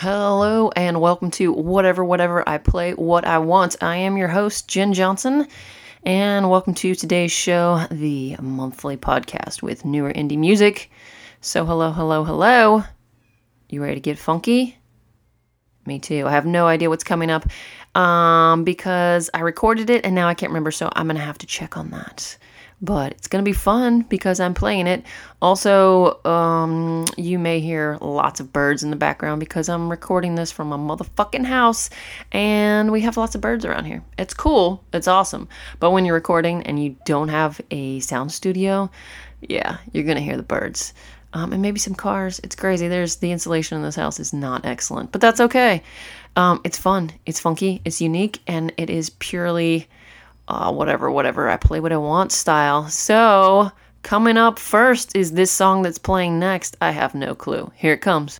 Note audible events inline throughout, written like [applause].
Hello and welcome to Whatever Whatever I Play What I Want. I am your host, Jen Johnson, and welcome to today's show, the monthly podcast with newer indie music. So, hello, hello, hello. You ready to get funky? Me too. I have no idea what's coming up um, because I recorded it and now I can't remember, so I'm going to have to check on that but it's going to be fun because I'm playing it. Also, um, you may hear lots of birds in the background because I'm recording this from a motherfucking house and we have lots of birds around here. It's cool, it's awesome. But when you're recording and you don't have a sound studio, yeah, you're going to hear the birds. Um, and maybe some cars. It's crazy. There's the insulation in this house is not excellent, but that's okay. Um, it's fun. It's funky. It's unique, and it is purely uh, whatever, whatever, I play what I want style. So, coming up first is this song that's playing next. I have no clue. Here it comes.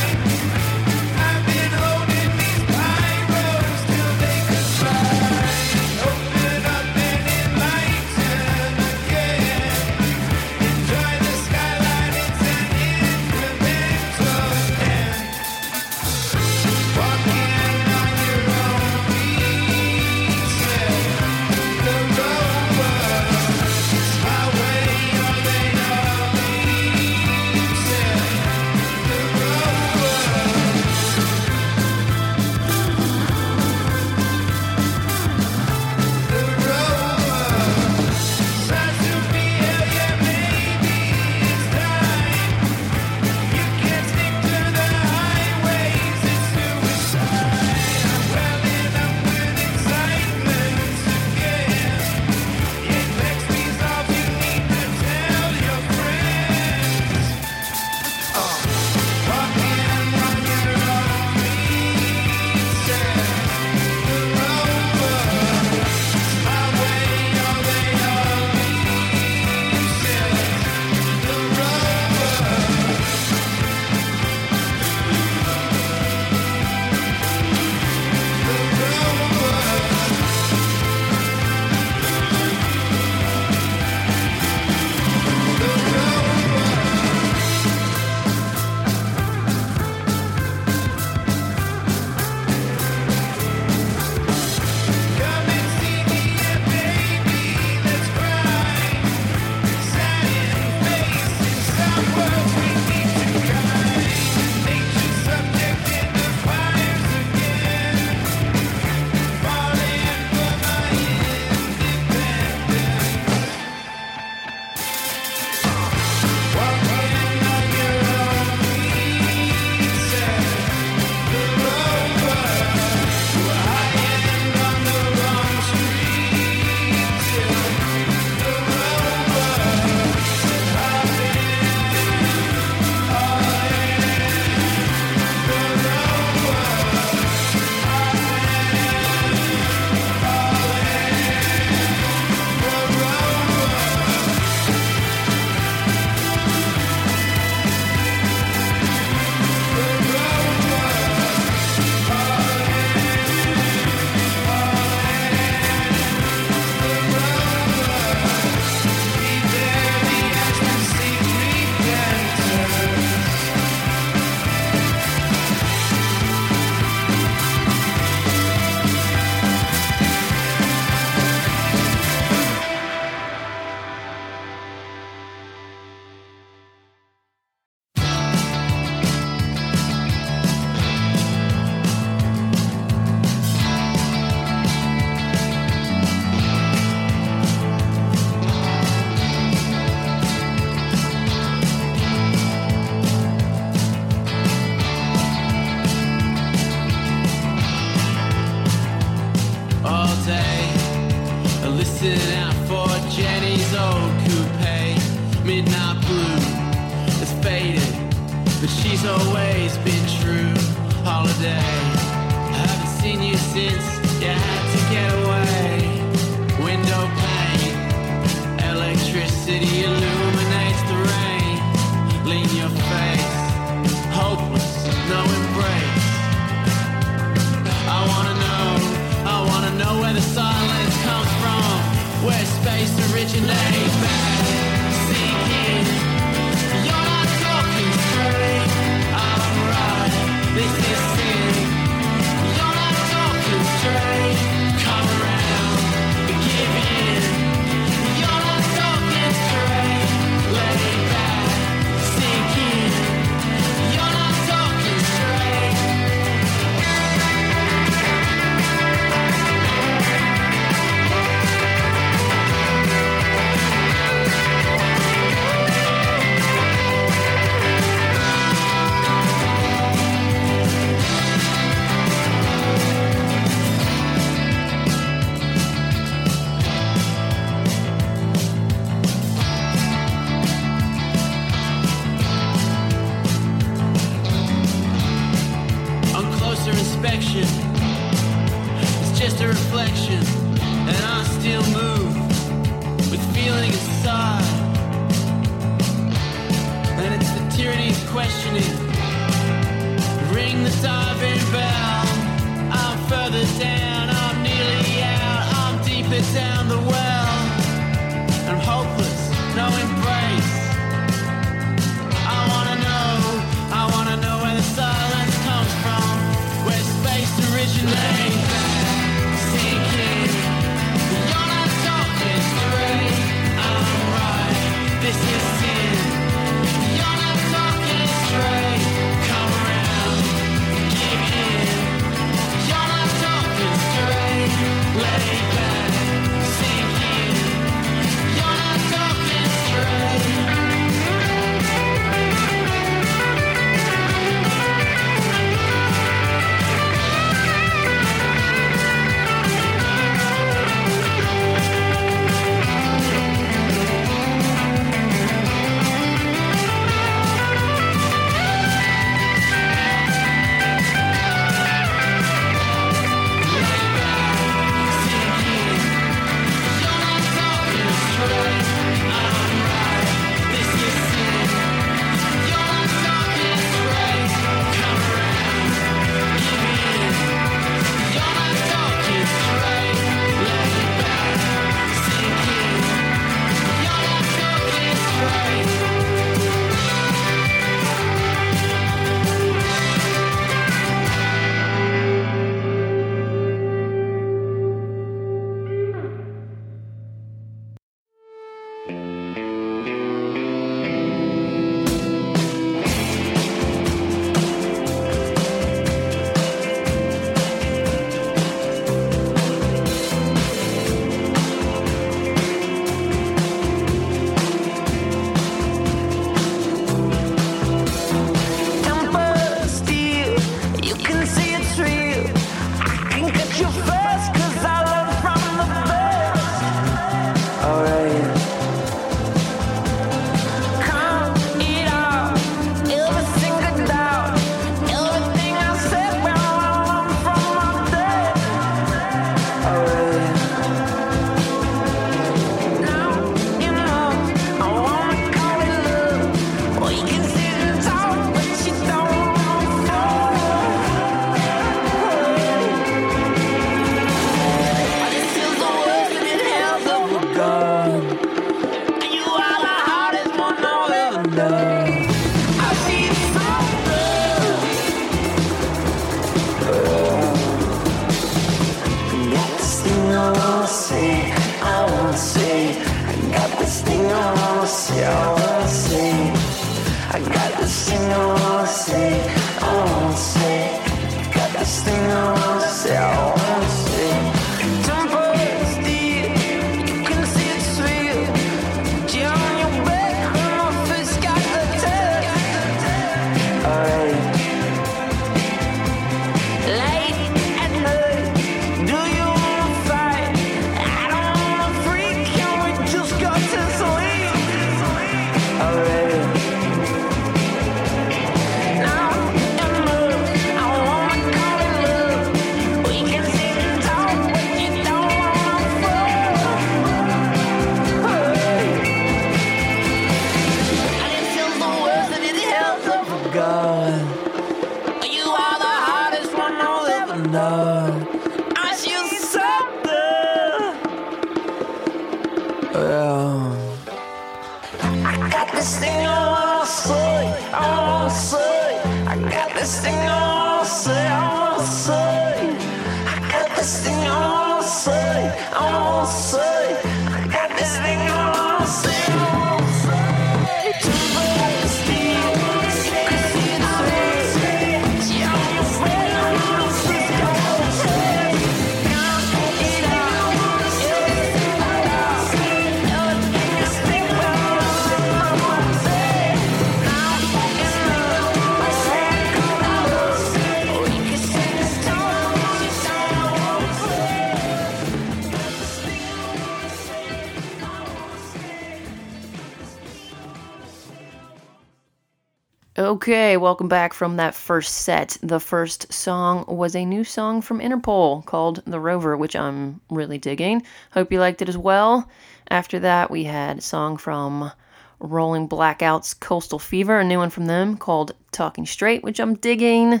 Okay, welcome back from that first set. The first song was a new song from Interpol called The Rover, which I'm really digging. Hope you liked it as well. After that, we had a song from Rolling Blackouts Coastal Fever, a new one from them called Talking Straight, which I'm digging.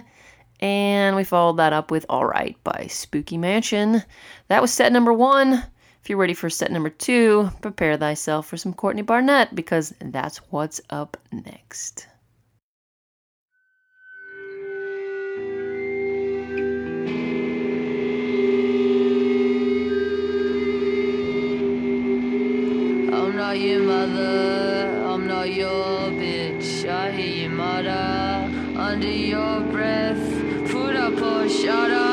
And we followed that up with Alright by Spooky Mansion. That was set number one. If you're ready for set number two, prepare thyself for some Courtney Barnett because that's what's up next. Not your mother, I'm not your bitch. I hear you mutter under your breath. Put up or shut up,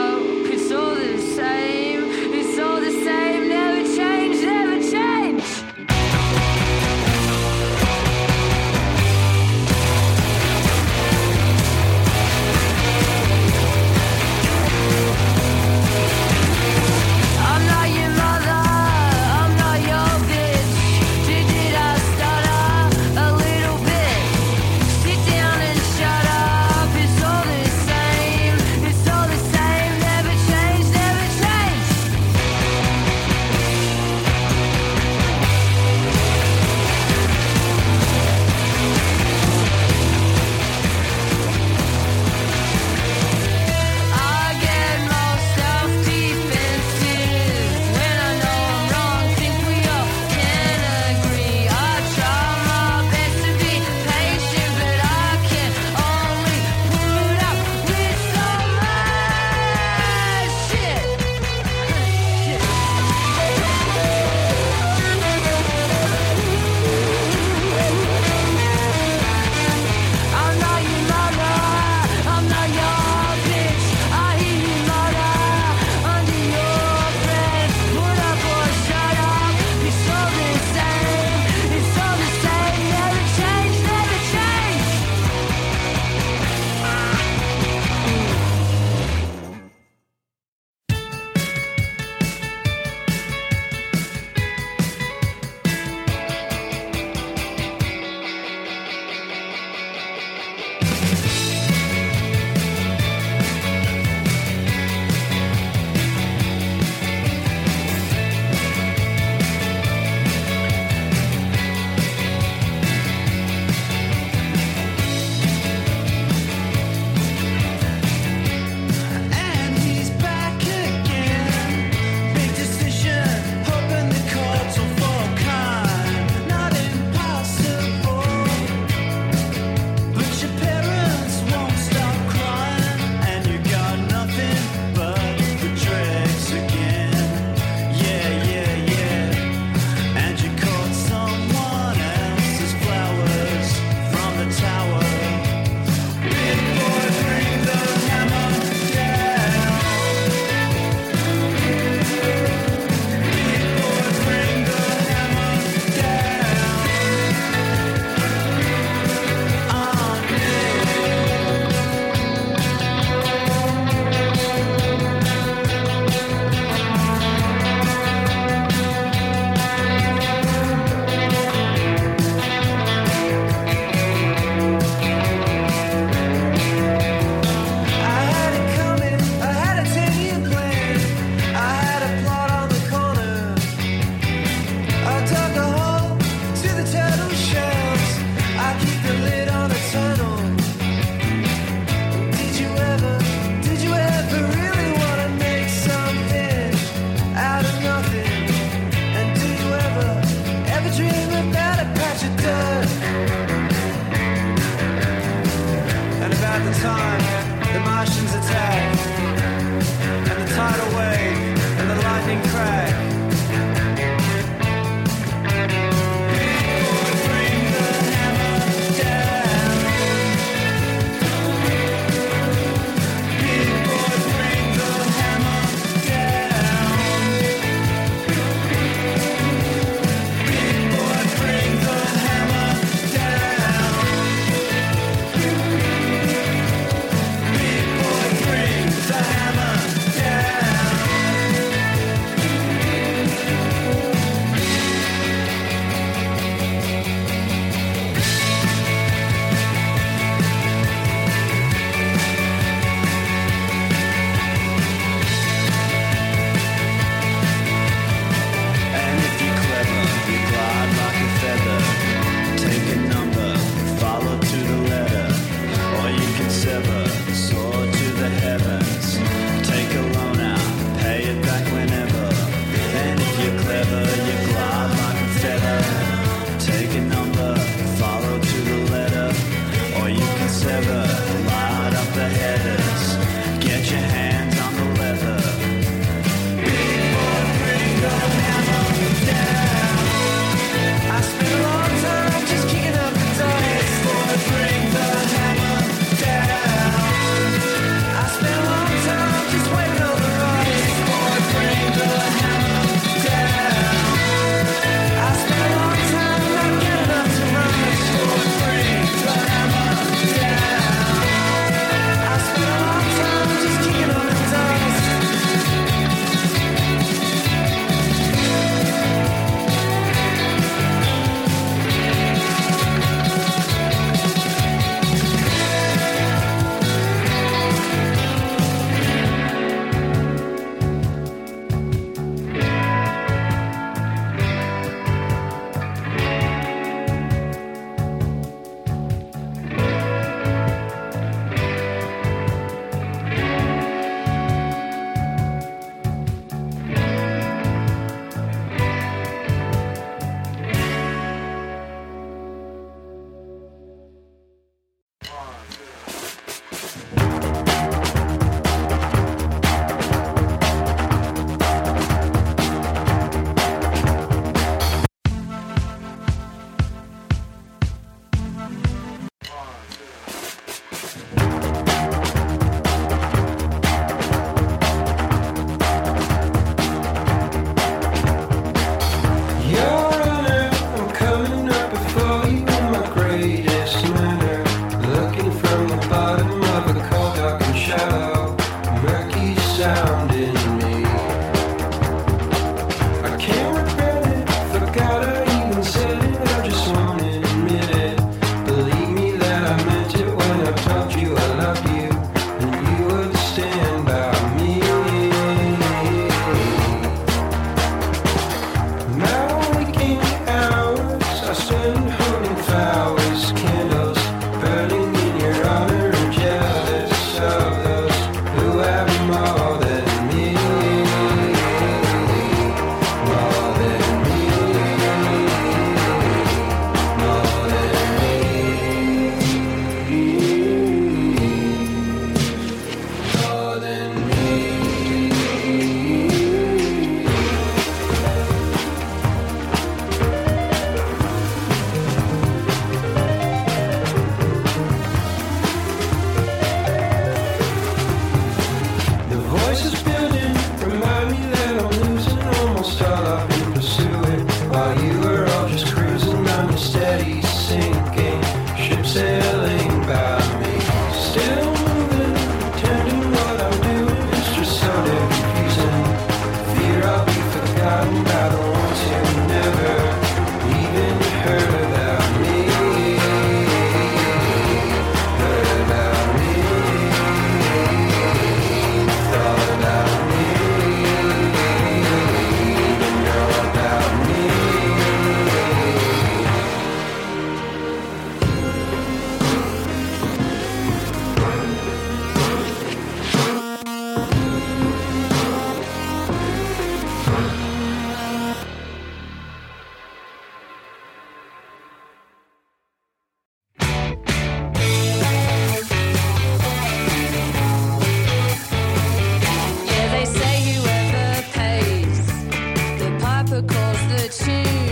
cause the tune.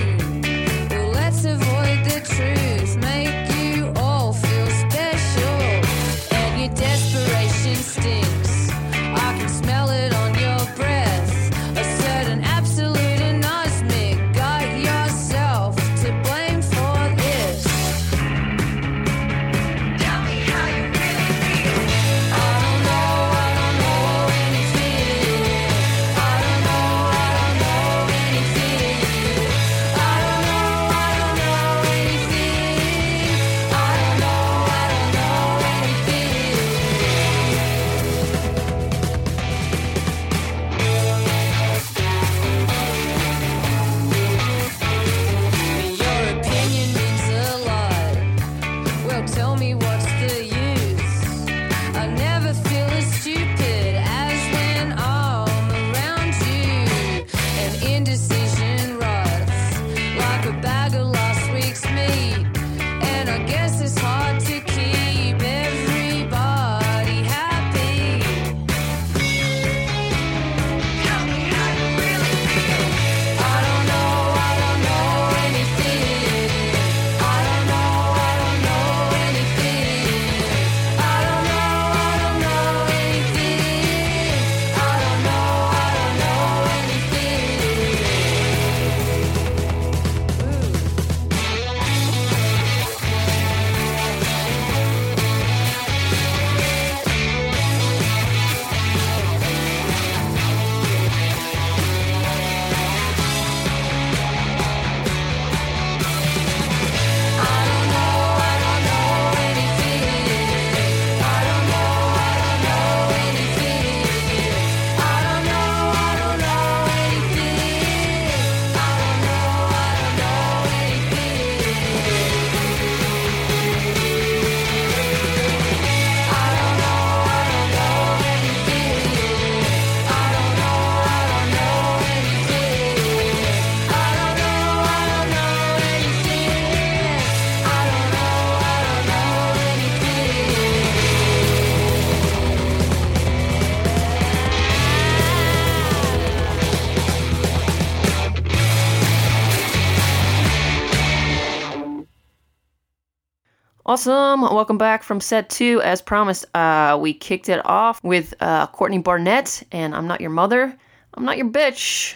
Awesome. Welcome back from set two. As promised, uh, we kicked it off with uh, Courtney Barnett and I'm Not Your Mother. I'm Not Your Bitch.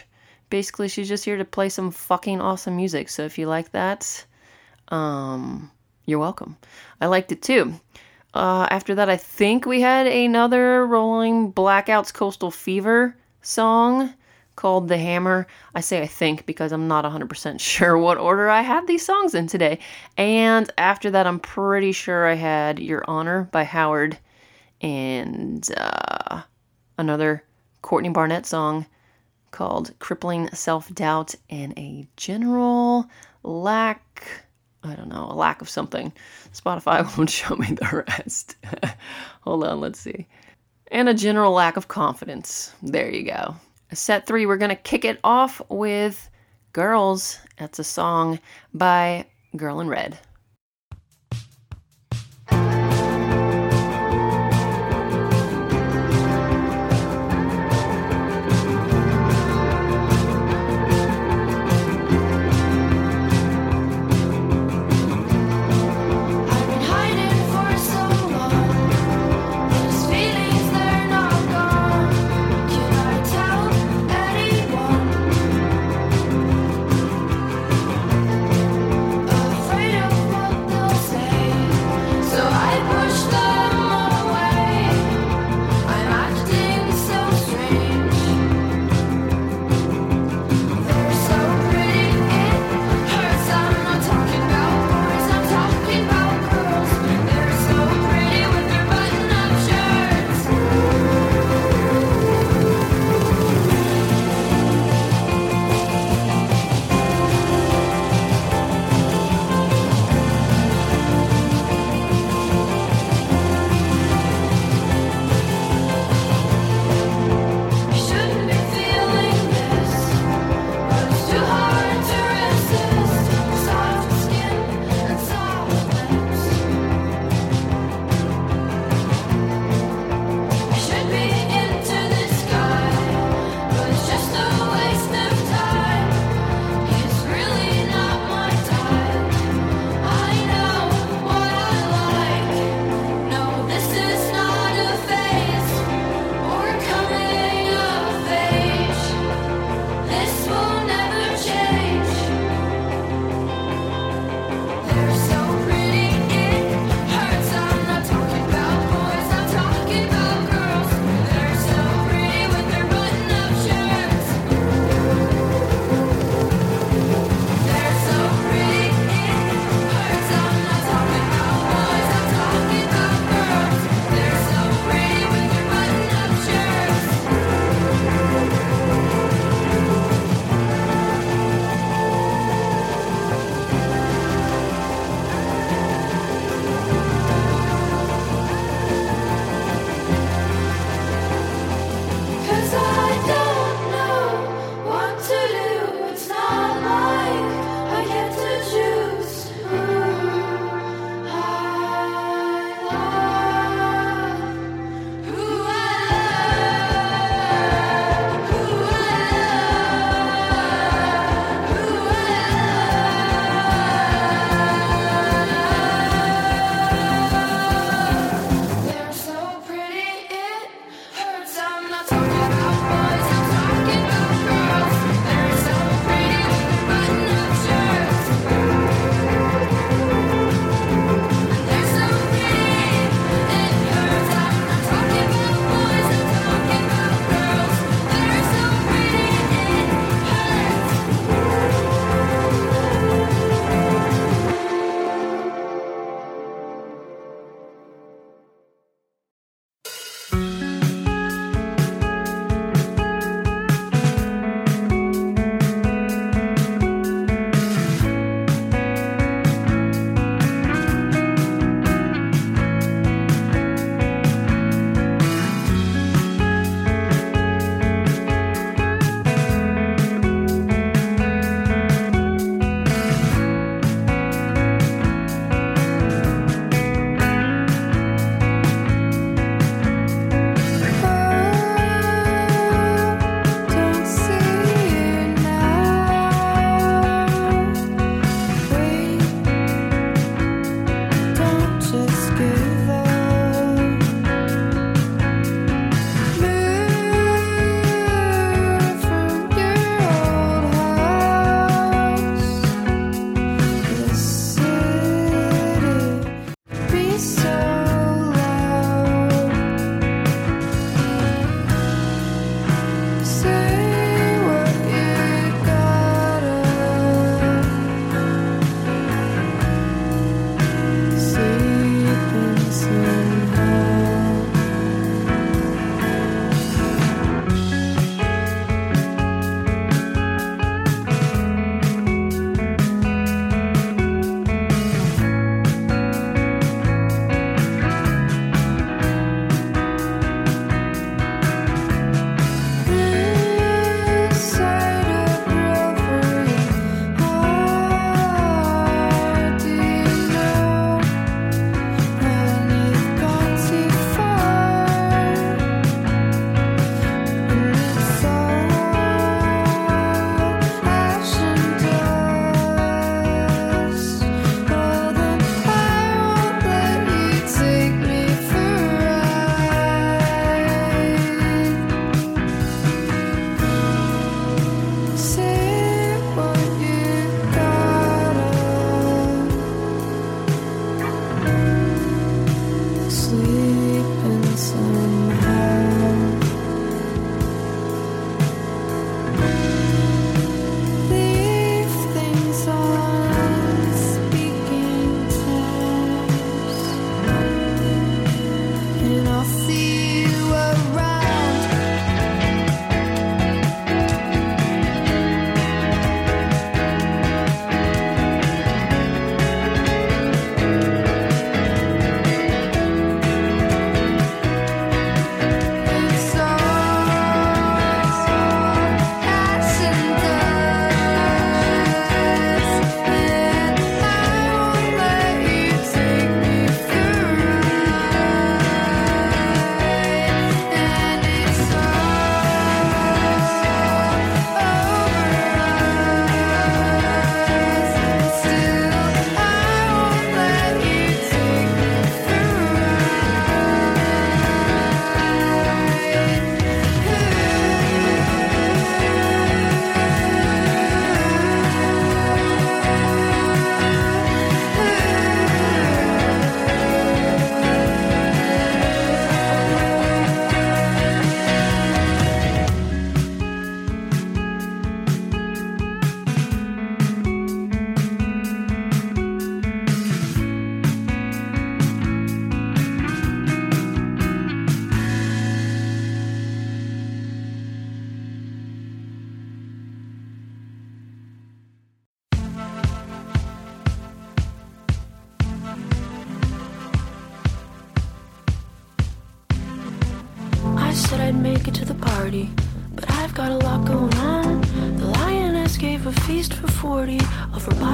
Basically, she's just here to play some fucking awesome music. So if you like that, um, you're welcome. I liked it too. Uh, after that, I think we had another Rolling Blackouts Coastal Fever song called The Hammer. I say I think because I'm not 100% [laughs] sure what order I had these songs in today. And after that, I'm pretty sure I had Your Honor by Howard and uh, another Courtney Barnett song called Crippling Self Doubt and a general lack. I don't know, a lack of something. Spotify [laughs] won't show me the rest. [laughs] Hold on, let's see. And a general lack of confidence. There you go. Set three, we're going to kick it off with Girls. That's a song by Girl in Red.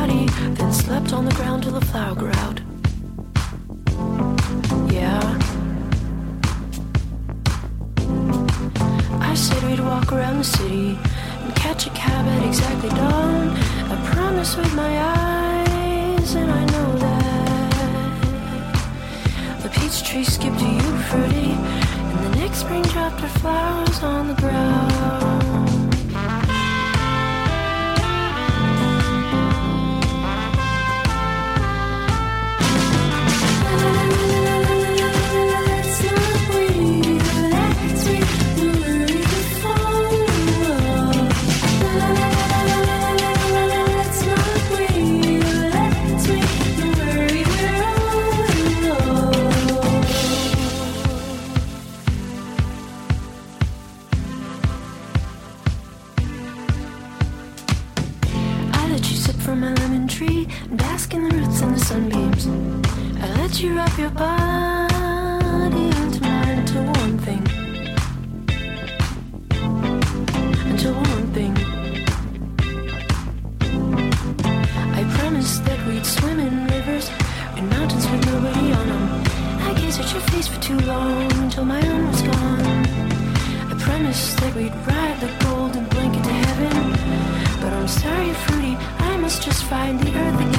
Body, then slept on the ground till the flower grew out. Yeah. I said we'd walk around the city and catch a cab at exactly dawn. I promise with my eyes, and I know that the peach tree skipped to you, fruity, and the next spring dropped her flowers on the ground. I let you wrap your body into mine until one thing. Until one thing. I promised that we'd swim in rivers in mountains with nobody on them. I gazed at your face for too long until my own was gone. I promised that we'd ride the golden blanket to heaven. But I'm sorry, Fruity, I must just find the earth again.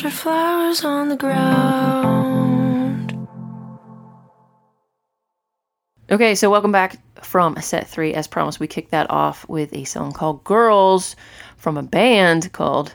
Her flowers on the ground. Okay, so welcome back from set three. As promised, we kicked that off with a song called Girls from a band called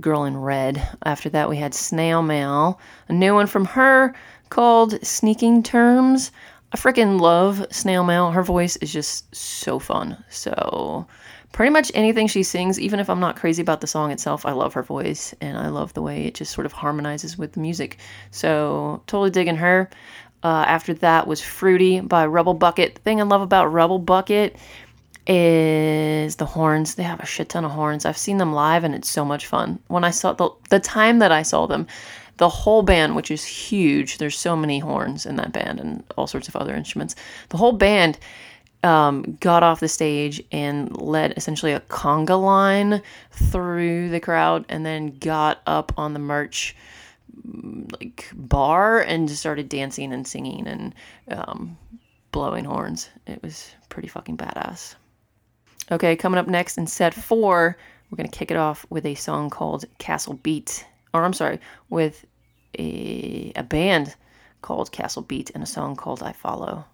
Girl in Red. After that, we had Snail Mail, a new one from her called Speaking Terms. I freaking love Snail Mail. Her voice is just so fun. So, pretty much anything she sings, even if I'm not crazy about the song itself, I love her voice and I love the way it just sort of harmonizes with the music. So, totally digging her. Uh, after that was Fruity by Rubblebucket. The thing I love about Rubblebucket is the horns. They have a shit ton of horns. I've seen them live and it's so much fun. When I saw the the time that I saw them, the whole band, which is huge, there's so many horns in that band and all sorts of other instruments. The whole band um, got off the stage and led essentially a conga line through the crowd and then got up on the merch like bar and just started dancing and singing and um, blowing horns. It was pretty fucking badass. Okay, coming up next in set four, we're gonna kick it off with a song called CASTLEBEAT, or I'm sorry, with a a band called CASTLEBEAT and a song called I Follow.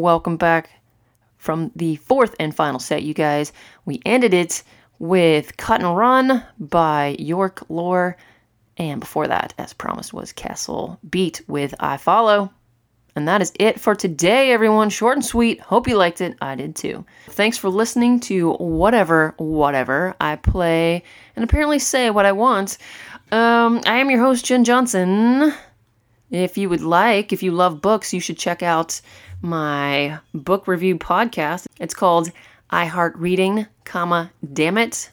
Welcome back from the fourth and final set, you guys. We ended it with Cut and Run by Yoke Lore. And before that, as promised, was Castle Beat with I Follow. And that is it for today, everyone. Short and sweet. Hope you liked it. I did too. Thanks for listening to whatever, whatever I play and apparently say what I want. Um, I am your host, Jen Johnson. If you would like, if you love books, you should check out my book review podcast. It's called I Heart Reading, comma, damn it.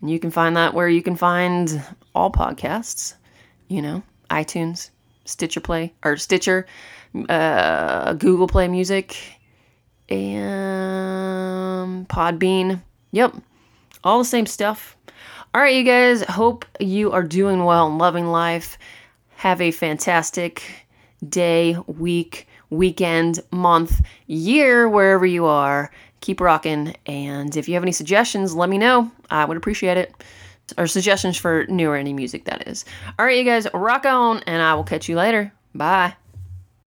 And you can find that where you can find all podcasts, you know, iTunes, Stitcher Play, or Stitcher, uh, Google Play Music, and Podbean. Yep, all the same stuff. All right, you guys, hope you are doing well and loving life. Have a fantastic day, week, weekend, month, year, wherever you are. Keep rocking. And if you have any suggestions, let me know. I would appreciate it. Or suggestions for newer indie music, that is. All right, you guys, rock on, and I will catch you later. Bye.